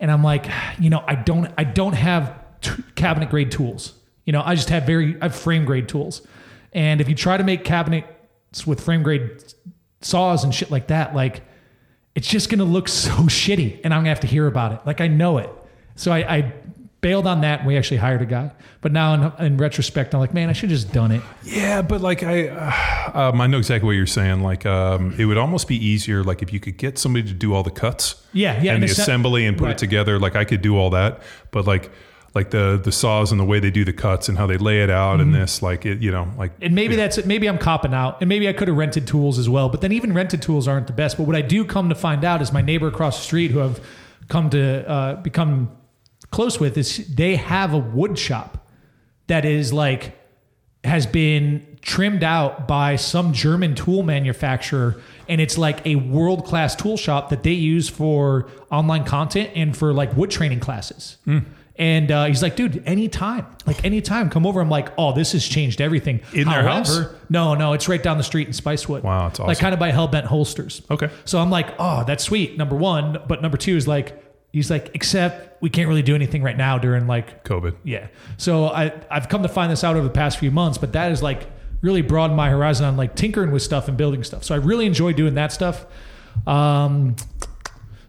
and I'm like, you know, I don't, I don't have t- cabinet grade tools. You know, I just have very, I have frame grade tools. And if you try to make cabinets with frame grade saws and shit like that, like it's just gonna look so shitty, and I'm gonna have to hear about it. Like I know it. So I, I bailed on that, and we actually hired a guy. But now, in, in retrospect, I'm like, man, I should have just done it. Yeah, but like I, uh, um, I know exactly what you're saying. Like, um, it would almost be easier, like if you could get somebody to do all the cuts, Yeah, yeah, and and the assemb- assembly and put right. it together. Like I could do all that, but like, like the the saws and the way they do the cuts and how they lay it out and this, like it, you know, like Mm-hmm. And maybe that's it. Maybe I'm copping out, and maybe I could have rented tools as well. But then even rented tools aren't the best. But what I do come to find out is my neighbor across the street, who I've come to uh, become close with, is they have a wood shop that is like has been trimmed out by some German tool manufacturer. And it's like a world class tool shop that they use for online content and for like wood training classes. Hmm. And uh, he's like, dude, anytime, like anytime, come over. I'm like, oh, this has changed everything. In their house? No, no, it's right down the street in Spicewood. Wow, it's awesome. Like kind of by Hellbent Holsters. Okay. So I'm like, oh, that's sweet. Number one, but number two is like, he's like, except we can't really do anything right now during like COVID. yeah. So I I've come to find this out over the past few months, but that is like really broadened my horizon on like tinkering with stuff and building stuff. So I really enjoy doing that stuff. Um,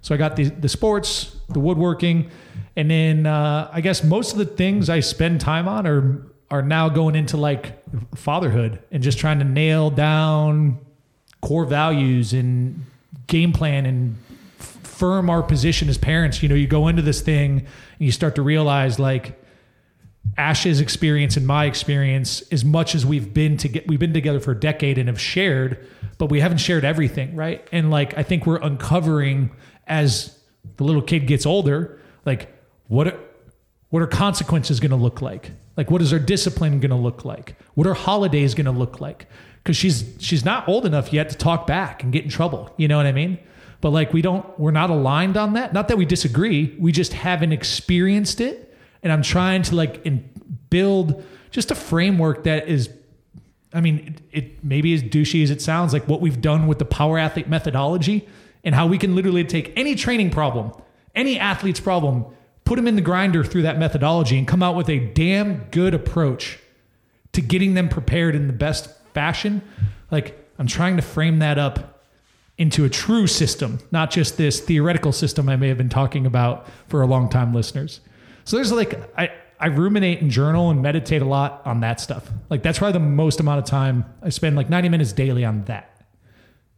so I got the the sports, the woodworking, and then uh, I guess most of the things I spend time on are are now going into like fatherhood and just trying to nail down core values and game plan and f- firm our position as parents. You know, you go into this thing and you start to realize like Ash's experience and my experience, as much as we've been to get, we've been together for a decade and have shared, but we haven't shared everything, right? And like I think we're uncovering as the little kid gets older, like what are, what are consequences going to look like? Like what is our discipline going to look like? What are holidays going to look like? Because she's she's not old enough yet to talk back and get in trouble. You know what I mean? But like we don't, we're not aligned on that. Not that we disagree. We just haven't experienced it and I'm trying to like in, build just a framework that is I mean it, it maybe as douchey as it sounds like what we've done with the power athlete methodology and how we can literally take any training problem any athlete's problem put them in the grinder through that methodology and come out with a damn good approach to getting them prepared in the best fashion like I'm trying to frame that up into a true system, not just this theoretical system I may have been talking about for a long time listeners. So there's like I I ruminate and journal and meditate a lot on that stuff. Like that's probably the most amount of time I spend like 90 minutes daily on that.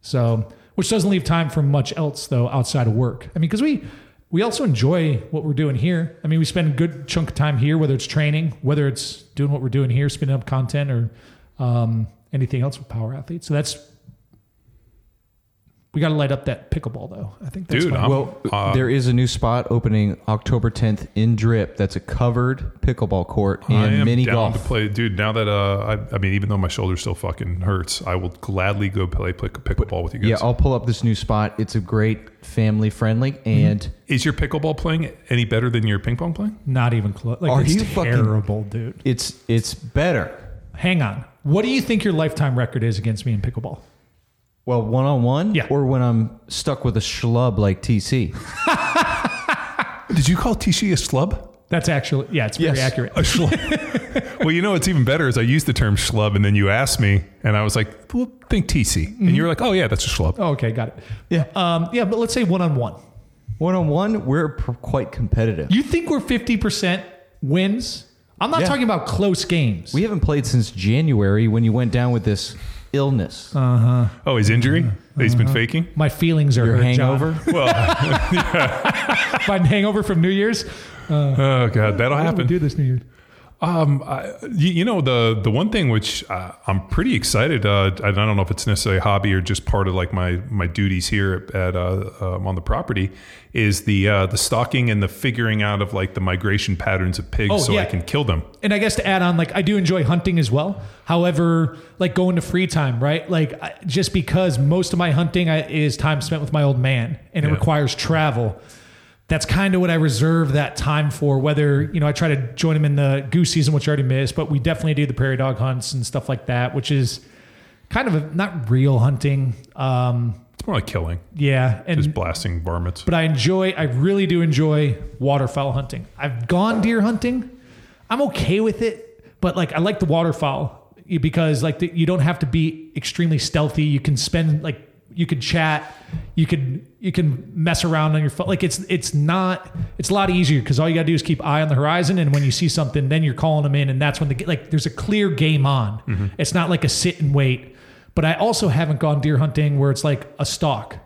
So, which doesn't leave time for much else though outside of work. I mean, because we we also enjoy what we're doing here. I mean, we spend a good chunk of time here, whether it's training, whether it's doing what we're doing here, spinning up content, or um, anything else with Power Athletes. So that's we got to light up that pickleball though. I think that's Dude, my- I'm- Well, Uh, there is a new spot opening October 10th in Drip. That's a covered pickleball court I and am mini down golf. to play, dude. Now that uh, I, I mean, even though my shoulder still fucking hurts, I will gladly go play pick, pickleball with you guys. Yeah, I'll pull up this new spot. It's a great family friendly and Is your pickleball playing any better than your ping pong playing? not even close. Like Are it's you fucking- terrible, dude. it's it's better. Hang on. What do you think your lifetime record is against me in pickleball? Well, one on one, Yeah. or when I'm stuck with a schlub like TC. Did you call TC a slub? That's actually yeah, it's very Yes. accurate. A schlub. well, you know what's even better is I used the term schlub, and then you asked me, and I was like, "Well, think TC," Mm-hmm. and you were like, "Oh yeah, that's a schlub." Oh, okay, got it. Yeah. Um, yeah, but let's say one on one. One on one, we're pr- quite competitive. You think we're fifty percent wins I'm not Yeah. talking about close games. We haven't played since January when you went down with this illness. Uh, huh. Oh, his injury that he's been faking. My feelings are Your hurt, John. hangover. Well, My hangover from New Year's. oh god, that'll What do we happen. do this New Year's? Um, I, you, you know the the one thing which uh, I'm pretty excited. Uh, I don't know if it's necessarily a hobby or just part of like my my duties here at uh, um, on the property is the uh, the stalking and the figuring out of like the migration patterns of pigs Oh, so yeah. I can kill them. and I guess to add on, like I do enjoy hunting as well. However, like going to free time, right? Like I, just because most of my hunting I, is time spent with my old man, and it Yeah. requires travel. That's kind of what I reserve that time for. Whether you know I try to join them in the goose season, which I already missed, but we definitely do the prairie dog hunts and stuff like that, which is kind of a, not real hunting. Um, It's more like killing, yeah, and just blasting varmints. but I enjoy, I really do enjoy waterfowl hunting. I've gone deer hunting. I'm okay with it, but like I like the waterfowl because like the, you don't have to be extremely stealthy. You can spend like you could chat, you could you can mess around on your phone. Like it's it's not it's a lot easier because all you gotta do is keep eye on the horizon, and when you see something, then you're calling them in, and that's when the like there's a clear game on. Mm-hmm. It's not like a sit and wait. But I also haven't gone deer hunting where it's like a stalk.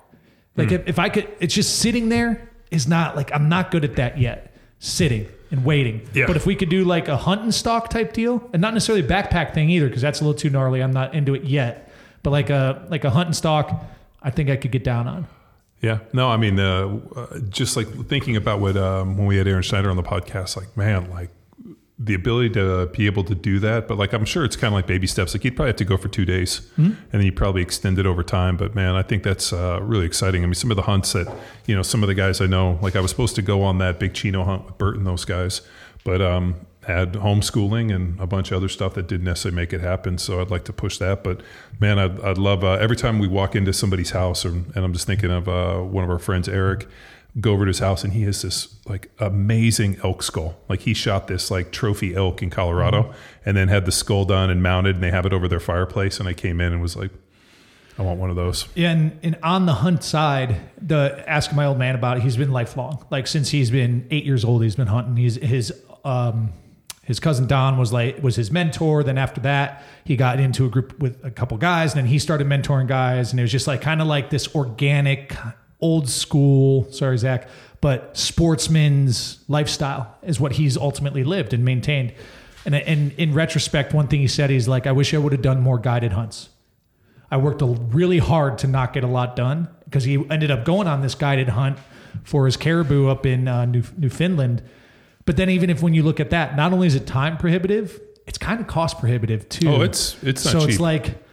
Like mm. if, if I could, it's just sitting there is not like I'm not good at that yet. Sitting and waiting. Yeah. But if we could do like a hunt and stalk type deal, and not necessarily a backpack thing either, because that's a little too gnarly. I'm not into it yet. But like a like a hunt and stalk, I think I could get down on. Yeah, no, I mean, uh, uh, just like thinking about what um, when we had Aron Snyder on the podcast, like man, like the ability to be able to do that. But like, I'm sure it's kind of like baby steps. Like you'd probably have to go for two days, and then you probably extend it over time. But man, I think that's uh, really exciting. I mean, some of the hunts that you know, some of the guys I know, like I was supposed to go on that big Chino hunt with Bert and those guys, but um, had homeschooling and a bunch of other stuff that didn't necessarily make it happen. So I'd like to push that. But man, I'd, I'd love uh, every time we walk into somebody's house, and, and I'm just thinking of uh, one of our friends, Eric. Go over to his house and he has this like amazing elk skull. Like he shot this like trophy elk in Colorado and then had the skull done and mounted and they have it over their fireplace. And I came in and was like, I want one of those. Yeah, and, and on the hunt side, the asking my old man about it, he's been lifelong. Like since he's been eight years old, he's been hunting. He's his um his cousin Don was like was his mentor. Then after that, he got into a group with a couple guys, and then he started mentoring guys, and it was just like kind of like this organic, old school. Sorry, Zach, but sportsman's lifestyle is what he's ultimately lived and maintained. And and in retrospect, one thing he said is like, I wish I would have done more guided hunts. I worked really hard to not get a lot done because he ended up going on this guided hunt for his caribou up in uh, New, Newfoundland. But then, even if when you look at that, not only is it time prohibitive, it's kind of cost prohibitive too. Oh, it's- it's not so it's like,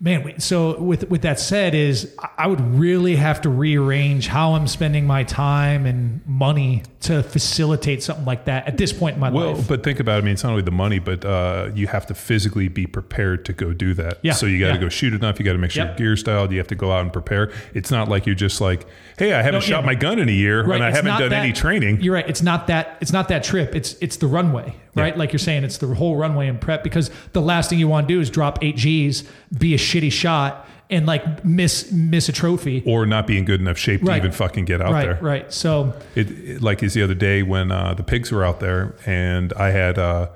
man. So with with that said, is I- would really have to rearrange how I'm spending my time and money to facilitate something like that at this point in my Well, life. Well, but think about it. I mean, it's not only the money, but uh, you have to physically be prepared to go do that. Yeah, So you got to yeah. go shoot enough. You got to make sure Yep. your gear styled. You have to go out and prepare. It's not like you're just like, hey, I haven't No, shot yeah. my gun in a year and I it's haven't done that- any training. You're right. It's not that. It's not that trip. It's it's the runway, right? Yeah. Like you're saying, it's the whole runway and prep because the last thing you want to do is drop eight G's, be a shitty shot, and like miss miss a trophy. Or not be in good enough shape to even fucking get out right, there. right. So It, it like is the other day when uh, the pigs were out there, and I had uh,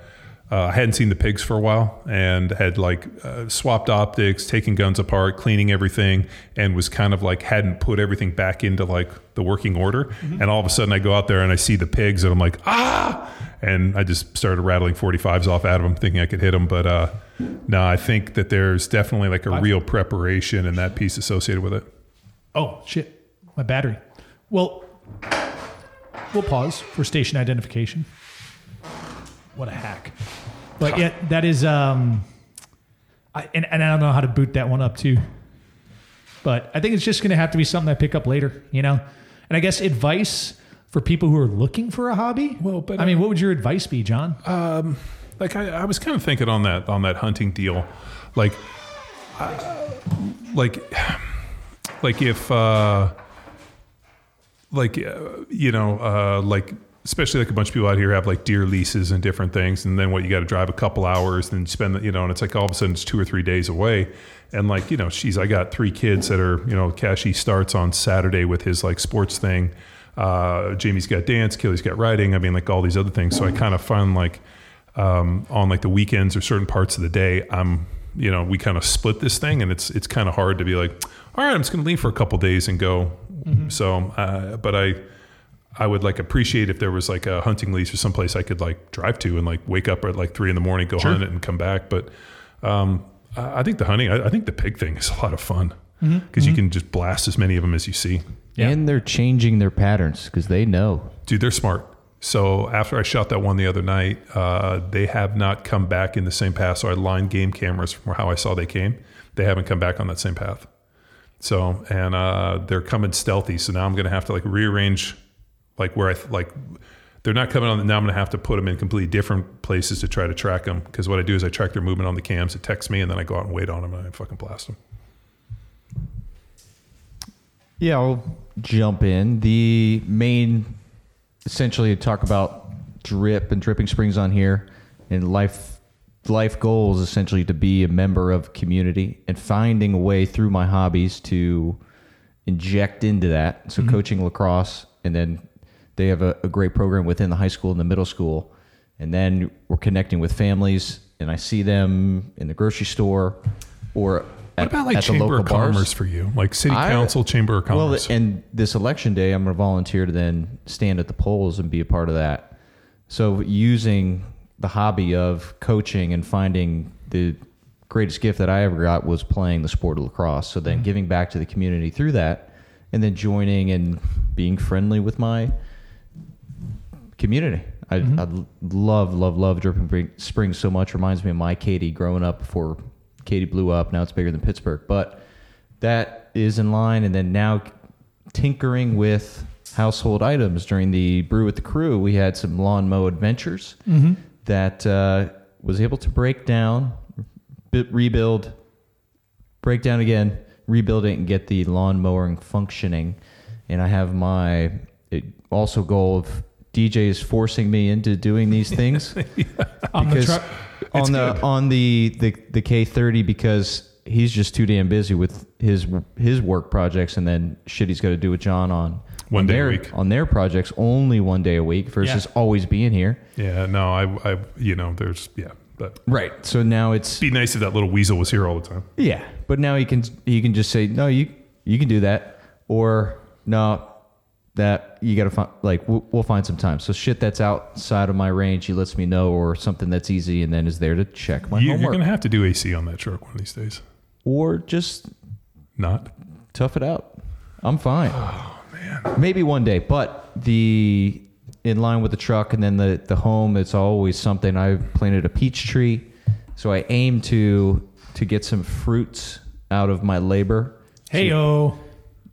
uh, I hadn't seen the pigs for a while, and had like uh, swapped optics, taking guns apart, cleaning everything, and was kind of like hadn't put everything back into like the working order. Mm-hmm. And all of a sudden, I go out there and I see the pigs, and I'm like ah, and I just started rattling 45s off at them, thinking I could hit them, but. uh no, I think that there's definitely like a real preparation and that piece associated with it. oh shit, my battery. Well, we'll pause for station identification. What a hack! But yeah, that is um, I, and and I don't know how to boot that one up too. But I think it's just going to have to be something I pick up later, you know. And I guess advice for people who are looking for a hobby. Well, but, I mean, what would your advice be, John? like I, I was kind of thinking on that on that hunting deal like uh, like like if uh like uh, you know uh like especially like a bunch of people out here have like deer leases and different things and then what you got to drive a couple hours and spend you know and it's like all of a sudden it's two or three days away and like you know she's i got three kids that are you know cashy starts on saturday with his like sports thing uh jamie's got dance kelly's got writing i mean like all these other things so i kind of find like um, on like the weekends or certain parts of the day, I'm you know we kind of split this thing, and it's it's kind of hard to be like, all right, I'm just going to leave for a couple days and go. So, uh, but I. I would like appreciate if there was like a hunting lease or someplace I could like drive to and like wake up at like three in the morning, go hunt it, and come back. But um, I think the hunting, I, I think the pig thing is a lot of fun because you can just blast as many of them as you see. And they're changing their patterns because they know. Dude, they're smart. So after I shot that one the other night, uh, they have not come back in the same path. So I lined game cameras from how I saw they came. They haven't come back on that same path. So and uh, they're coming stealthy. So now I'm going to have to like rearrange, like where I th- like they're not coming on. Now I'm going to have to put them in completely different places to try to track them. Because what I do is I track their movement on the cams. It texts me, and then I go out and wait on them, and I fucking blast them. Yeah, I'll jump in. The main, essentially, talk about drip and dripping springs on here, and life. Life goal is essentially to be a member of community and finding a way through my hobbies to inject into that. So mm-hmm. coaching lacrosse, and then they have a, a great program within the high school and the middle school, and then we're connecting with families, and I see them in the grocery store or What at, about like at the chamber local of bars. commerce for you, like city I- council, chamber of commerce? Well, and this election day, I'm going to volunteer to then stand at the polls and be a part of that. So using the hobby of coaching and finding the greatest gift that I ever got was playing the sport of lacrosse. So then mm-hmm. giving back to the community through that, and then joining and being friendly with my community. I, mm-hmm. I love, love, love Dripping Spring- Springs so much. Reminds me of my Katy growing up before Katy blew up. Now it's bigger than Pittsburgh, but that is in line. And then now tinkering with household items during the brew with the crew, we had some lawn mow adventures that uh, was able to break down, rebuild, break down again, rebuild it, and get the lawn mowing functioning. And I have my it, also goal of DJ is forcing me into doing these things On the because on the good. on the the the K thirty because he's just too damn busy with his his work projects and then shit he's got to do with John on One on day a their, week. on their projects only one day a week versus Yeah. always being here. yeah, no, I, I, you know, there's, yeah, but Right. So now it's be nice if that little weasel was here all the time. yeah, but now he can he can just say no you you can do that or no that you got to find like we'll, we'll find some time. So shit that's outside of my range, he lets me know, or something that's easy, and then is there to check my You, you're going to have to do AC on that truck one of these days. or just Not. tough it out. I'm fine. Oh man. Maybe one day, but the in line with the truck and then the the home, it's always something. I planted a peach tree, so I aim to to get some fruits out of my labor. Hey, oh.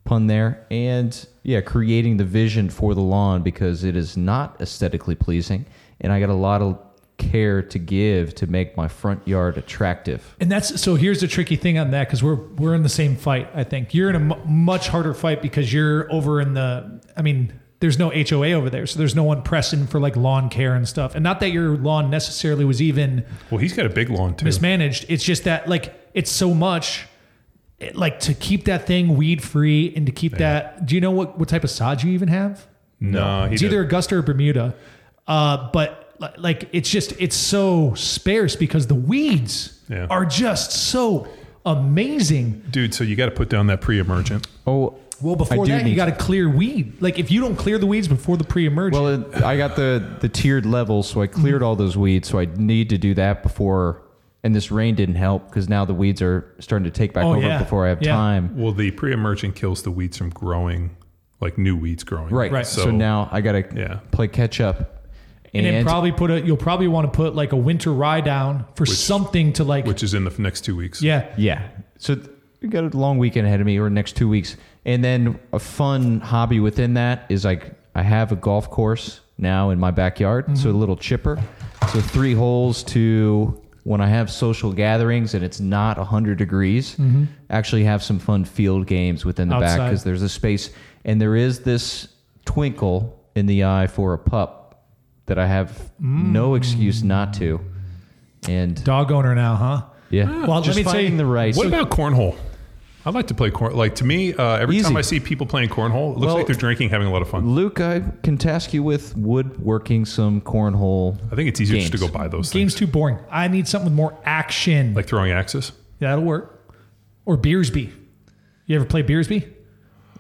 Pun there, and yeah, creating the vision for the lawn because it is not aesthetically pleasing, and I got a lot of care to give to make my front yard attractive. And that's so. Here's the tricky thing on that because we're we're in the same fight. I think you're in a much harder fight because you're over in the. I mean, there's no HOA over there, so there's no one pressing for like lawn care and stuff. And not that your lawn necessarily was even Well, he's got a big lawn too. mismanaged. It's just that like it's so much. It- like to keep that thing weed free and to keep that. Do you know what what type of sod you even have? No, he It's does- either Augusta or Bermuda. Uh, but like it's just it's so sparse because the weeds Yeah. are just so amazing. dude. So you got to put down that pre-emergent. Oh, Well, before that, you got to clear weed. Like if you don't clear the weeds before the pre-emergent, Well, it, I got the the tiered levels, so I cleared all those weeds. So I need to do that before. And this rain didn't help because now the weeds are starting to take back Oh, over yeah. before I have Yeah. time. Well, the pre-emergent kills the weeds from growing, like new weeds growing. Right. Right. So, now I got to Yeah. play catch up. and, then probably put a you'll probably want to put like a winter rye down for something to like Which is in the f- next two weeks. yeah yeah. So th- we got a long weekend ahead of me, or next two weeks, and then a fun hobby within that is like I have a golf course now in my backyard, Mm-hmm. so a little chipper, so three holes to when I have social gatherings and it's not hundred degrees, actually have some fun field games within the back Mm-hmm. Because there's a space and there is this twinkle in the eye for a pup that I have no excuse not to, and dog owner now, huh? yeah, Well, just let me tell you- the right. What about cornhole? I'd like to play corn. Like to me, uh, every Easy. time I see people playing cornhole, it looks Well- like they're drinking, having a lot of fun. Luke, I can task you with woodworking some cornhole. I think it's easier just to go buy those Game's things, too boring. I need something with more action. like throwing axes. Yeah, that'll work. Or Beersby. You ever play Beersby?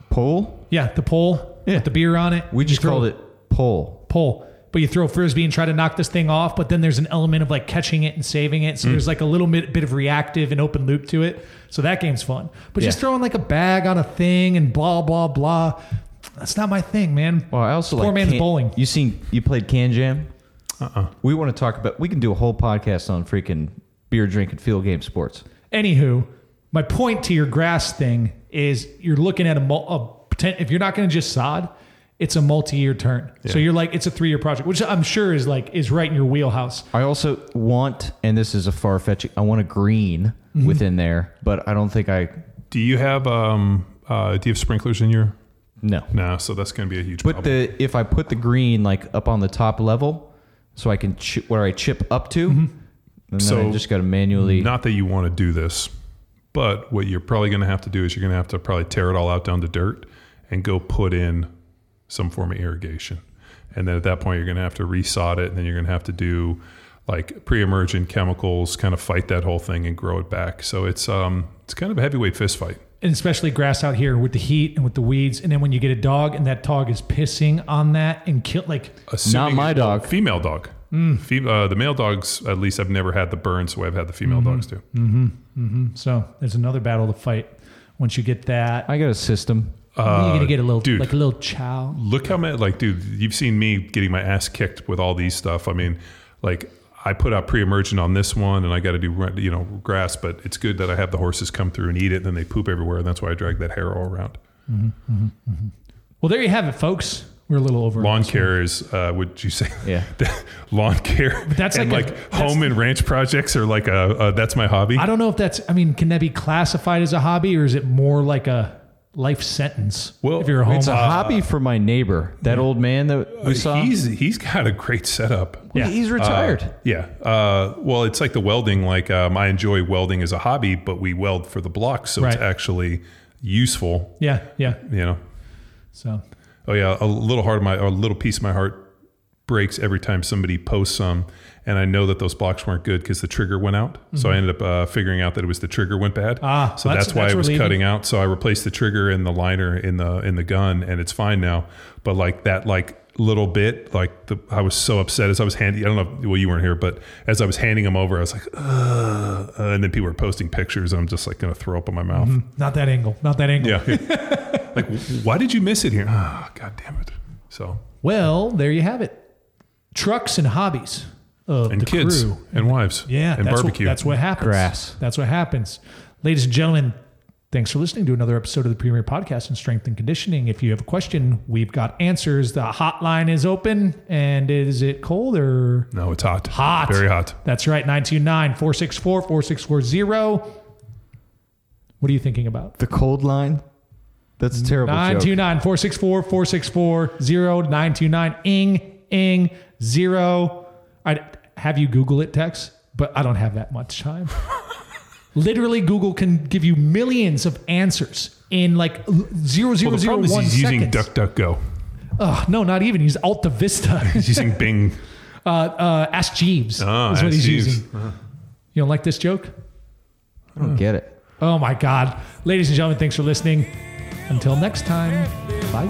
Pole? Yeah, the pole Yeah. with the beer on it. We just throw- called it pole. pole. But you throw a frisbee and try to knock this thing off, but then there's an element of like catching it and saving it. So mm. there's like a little bit, bit of reactive and open loop to it. So that game's fun. But just throwing like a bag on a thing and blah blah blah, that's not my thing, man. Well, I also Poor like man's can- bowling. You seen you played KanJam? Uh-uh. We want to talk about. We can do a whole podcast on freaking beer drinking field game sports. Anywho, my point to your grass thing is you're looking at a, mul- a if you're not going to just sod, it's a multi-year turn. So you're like it's a three-year project, which I'm sure is like is right in your wheelhouse. I also want, and this is a far fetching. I want a green Mm-hmm. within there, but I don't think I. Do you have um uh do you have sprinklers in your? No. No, so that's going to be a huge But problem. the if I put the green like up on the top level, so I can chi- where I chip up to, Mm-hmm. and then So, I just got to manually. Not that you want to do this, but what you're probably going to have to do is you're going to have to probably tear it all out down to dirt and go put in some form of irrigation. And then at that point, you're going to have to resod it, and then you're going to have to do like pre-emergent chemicals, kind of fight that whole thing and grow it back. So it's um it's kind of a heavyweight fist fight. and especially grass out here with the heat and with the weeds. And then when you get a dog and that dog is pissing on that and kill like Assuming- my dog. female dog. Fem- uh, the male dogs, at least I've never had the burns so I've had the female Mm-hmm. dogs do. so. There's another battle to fight. Once you get that, I got a system. You're gonna uh, get a little dude. like a little chow. look how many like dude you've seen me getting my ass kicked with all these stuff i mean like i put out pre-emergent on this one and i got to do you know grass but it's good that i have the horses come through and eat it and then they poop everywhere and that's why i drag that hair all around mm-hmm, mm-hmm, mm-hmm. Well, there you have it, folks. We're a little over. lawn care is uh would you say Yeah. lawn care But that's and like like, a- that's- home and ranch projects are like a, a that's my hobby I don't know if that's. I mean, can that be classified as a hobby or is it more like a life sentence? Well, if you're a home, It's a hobby for my neighbor, that old man that we saw. he's he's got a great setup Yeah. he's retired. Yeah. Uh, well, it's like the welding. Like um, I enjoy welding as a hobby, but we weld for the blocks, so it's actually useful. yeah, yeah. You know. So Oh yeah, a little heart of my, a little piece of my heart breaks every time somebody posts some, and I know that those blocks weren't good because the trigger went out. So I ended up uh, figuring out that it was the trigger went bad. Mm-hmm. Ah, so that's- that's, why that's it was relieving. cutting out. So I replaced the trigger and the liner in the in the gun, and it's fine now. But like that, like little bit, like the, I was so upset as I was handing. I don't know. Well, you weren't here, but as I was handing them over, I was like, Ugh. and then people were posting pictures, and I'm just like going to throw up in my mouth. not that angle. Not that angle. Yeah. like, why did you miss it here? Oh, God damn it. So Well, there you have it. Trucks and hobbies of and the kids crew. and wives Yeah, and that's barbecue. What, that's what happens. Grass. That's what happens. Ladies and gentlemen, thanks for listening to another episode of the Premier Podcast on Strength and Conditioning. If you have a question, we've got answers. The hotline is open. And is it cold or no, it's hot. hot? Very hot. That's right. 929 464 4640. What are you thinking about? The cold line. That's a terrible joke. 929 464 4640 929 ing ing 0. I'd have you Google it, Tex, but I don't have that much time. Literally, Google can give you millions of answers in like zero zero Well, the zero problem is one he's using seconds. DuckDuckGo. Oh, no, not even. He's AltaVista. He's using Bing. uh, uh, Ask Jeeves oh, is what he's Jeeves. using. You don't like this joke? I don't get it. Oh my God. Ladies and gentlemen, thanks for listening. Until next time, bye.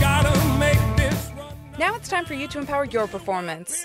Gotta make this run. Now it's time for you to empower your performance.